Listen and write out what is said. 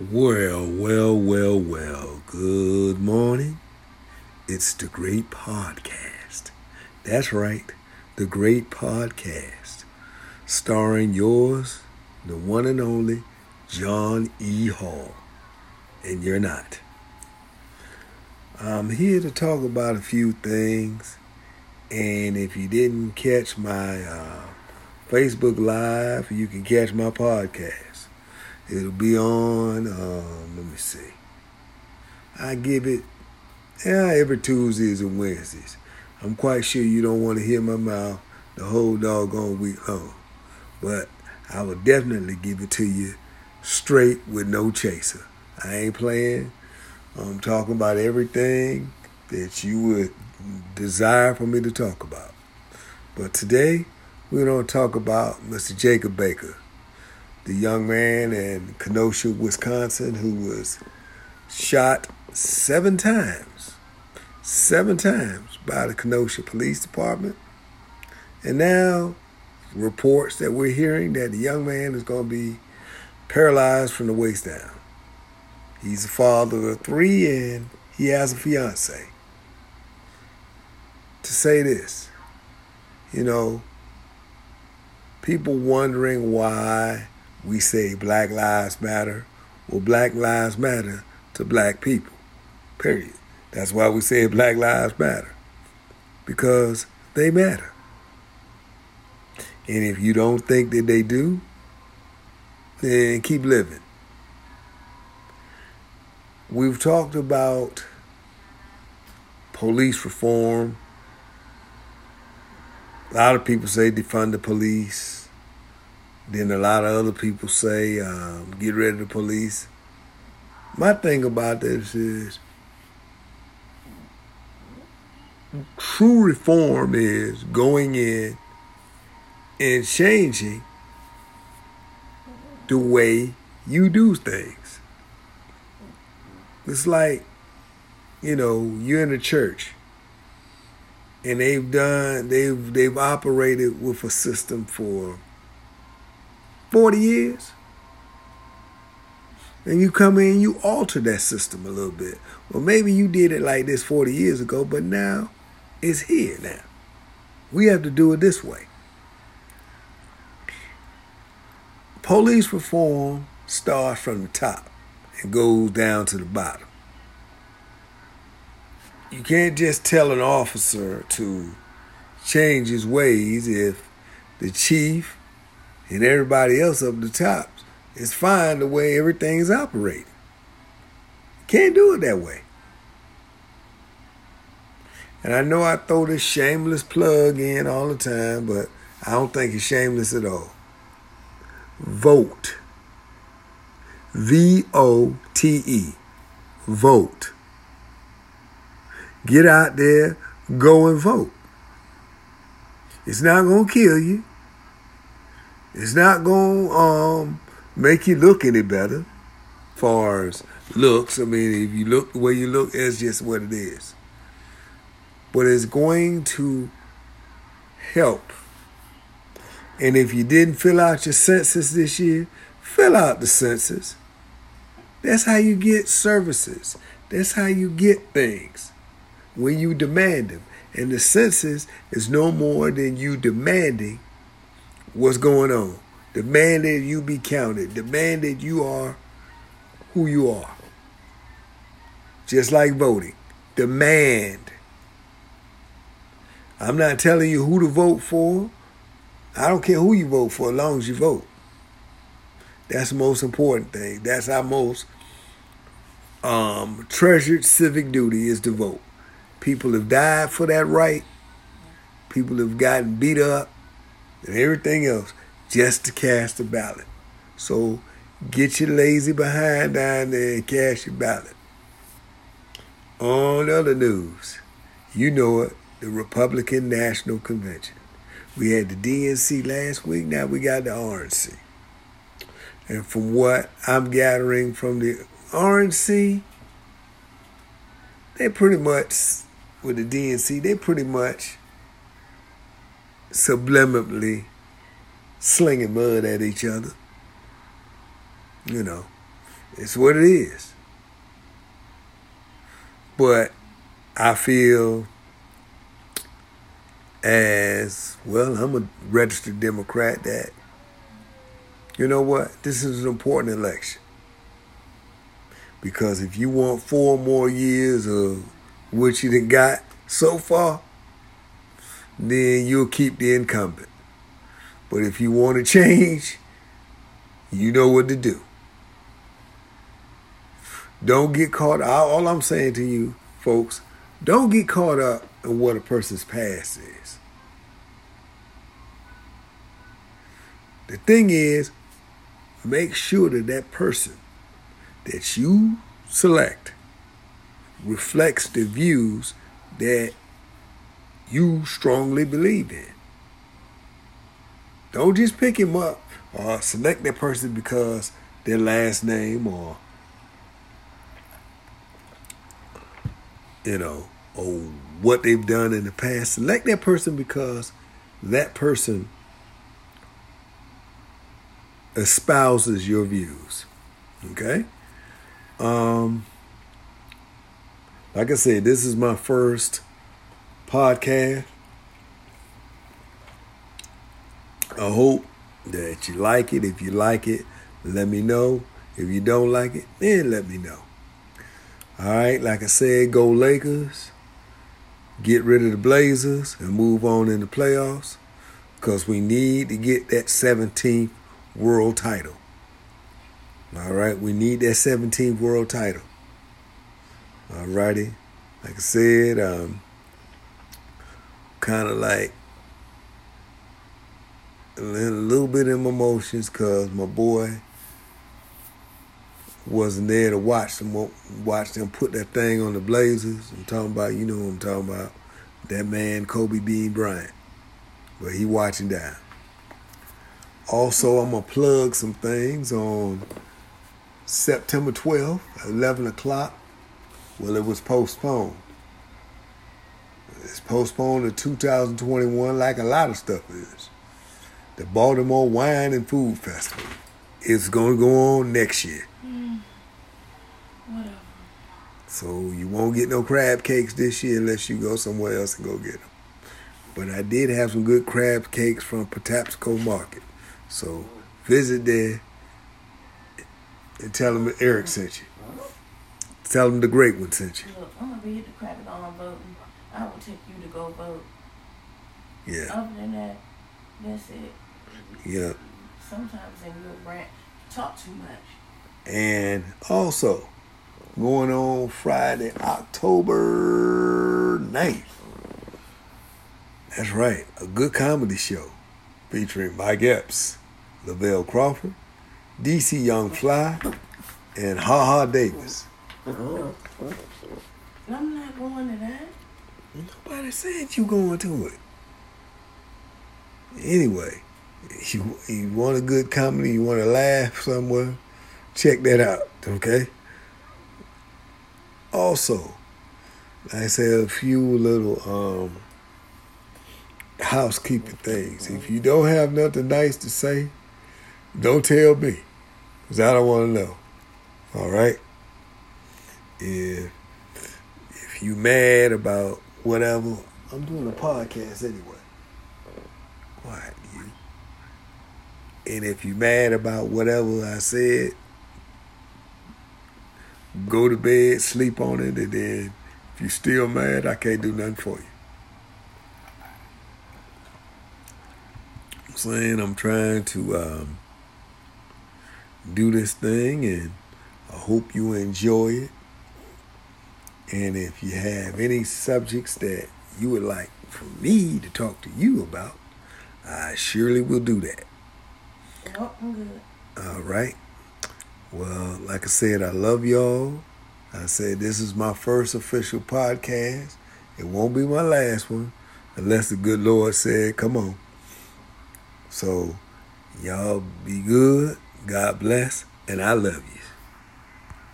Well, well, well, well. Good morning. It's the Great Podcast. That's right, the Great Podcast. Starring yours, the one and only John E. Hall. And you're not. I'm here to talk about a few things. And if you didn't catch my uh, Facebook Live, you can catch my podcast. It'll be on, um, let me see. I give it, yeah, every Tuesdays and Wednesdays. I'm quite sure you don't want to hear my mouth the whole doggone week long. But I will definitely give it to you straight with no chaser. I ain't playing. I'm talking about everything that you would desire for me to talk about. But today, we're going to talk about Mr. Jacob Baker, the young man in Kenosha, Wisconsin, who was shot seven times, seven times by the Kenosha Police Department. And now, reports that we're hearing that the young man is going to be paralyzed from the waist down. He's a father of three and he has a fiance. To say this, you know, people wondering why we say Black Lives Matter. Well, Black Lives Matter to black people, period. That's why we say Black Lives Matter, because they matter. And if you don't think that they do, then keep living. We've talked about police reform. A lot of people say defund the police. Then a lot of other people say um, get rid of the police. My thing about this is true reform is going in and changing the way you do things. It's like, you know, you're in a church and they've done they've they've operated with a system for 40 years. And you come in, you alter that system a little bit. Well, maybe you did it like this 40 years ago, but now it's here now. We have to do it this way. Police reform starts from the top and goes down to the bottom. You can't just tell an officer to change his ways if the chief and everybody else up the top is fine the way everything is operating. Can't do it that way. And I know I throw this shameless plug in all the time, but I don't think it's shameless at all. Vote. V O T E. Vote. Get out there, go and vote. It's not going to kill you. It's not going to um, make you look any better far as looks. I mean, if you look the way you look, it's just what it is. But it's going to help. And if you didn't fill out your census this year, fill out the census. That's how you get services. That's how you get things when you demand them. And the census is no more than you demanding what's going on. Demand that you be counted. Demand that you are who you are. Just like voting. Demand. I'm not telling you who to vote for. I don't care who you vote for as long as you vote. That's the most important thing. That's our most um, treasured civic duty is to vote. People have died for that right. People have gotten beat up and everything else just to cast a ballot. So get your lazy behind down there and cast your ballot. On other news, you know it, the Republican National Convention. We had the DNC last week, now we got the RNC. And from what I'm gathering from the RNC, they pretty much, with the DNC, they pretty much subliminally slinging mud at each other. You know, It's what it is. But I feel as well, I'm a registered Democrat that, you know what, this is an important election. Because if you want four more years of what you done got so far, then you'll keep the incumbent. But if you want to change, you know what to do. Don't get caught. All I'm saying to you, folks, don't get caught up in what a person's past is. The thing is, make sure that that person that you select reflects the views that you strongly believe in. Don't just pick him up or select that person because their last name or you know or what they've done in the past. Select that person because that person espouses your views. Okay? Um like I said, this is my first podcast. I hope that you like it. If you like it, let me know. If you don't like it, then let me know. All right, like I said, go Lakers. Get rid of the Blazers and move on in the playoffs because we need to get that 17th world title. All right, we need that 17th world title. All righty, like I said, um, kind of like a little bit in my emotions because my boy wasn't there to watch them watch them put that thing on the Blazers. I'm talking about, you know what I'm talking about. That man, Kobe Bean Bryant. But he watching down. Also, I'm gonna plug some things on September 12th, 11 o'clock. Well, it was postponed. It's postponed to 2021, like a lot of stuff is. The Baltimore Wine and Food Festival is going to go on next year. Mm. Whatever. So you won't get no crab cakes this year unless you go somewhere else and go get them. But I did have some good crab cakes from Patapsco Market. So visit there and tell them Eric sent you. Tell them the great one sent you. Look, I'm gonna be at the crack on voting. I will take you to go vote. Yeah. Other than that, that's it. Yeah. Sometimes in your rant, talk too much. And also, going on Friday, October 9th. That's right, a good comedy show featuring Mike Epps, Lavelle Crawford, DC Young Fly, and Ha Ha Davis. I'm not going to that. Nobody said you going to it. Anyway, you, you want a good comedy, you want to laugh somewhere, check that out, okay? Also, I said, a few little um, housekeeping things. If you don't have nothing nice to say, don't tell me, because I don't want to know. All right? If, if you mad about whatever, I'm doing a podcast anyway. Quiet, you. And if you're mad about whatever I said, go to bed, sleep on it, and then if you're still mad, I can't do nothing for you. I'm saying I'm trying to um, do this thing, and I hope you enjoy it. And if you have any subjects that you would like for me to talk to you about, I surely will do that. Nope, I'm good. All right. Well, like I said, I love y'all. I said this is my first official podcast. It won't be my last one unless the good Lord said, come on. So, y'all be good. God bless. And I love you.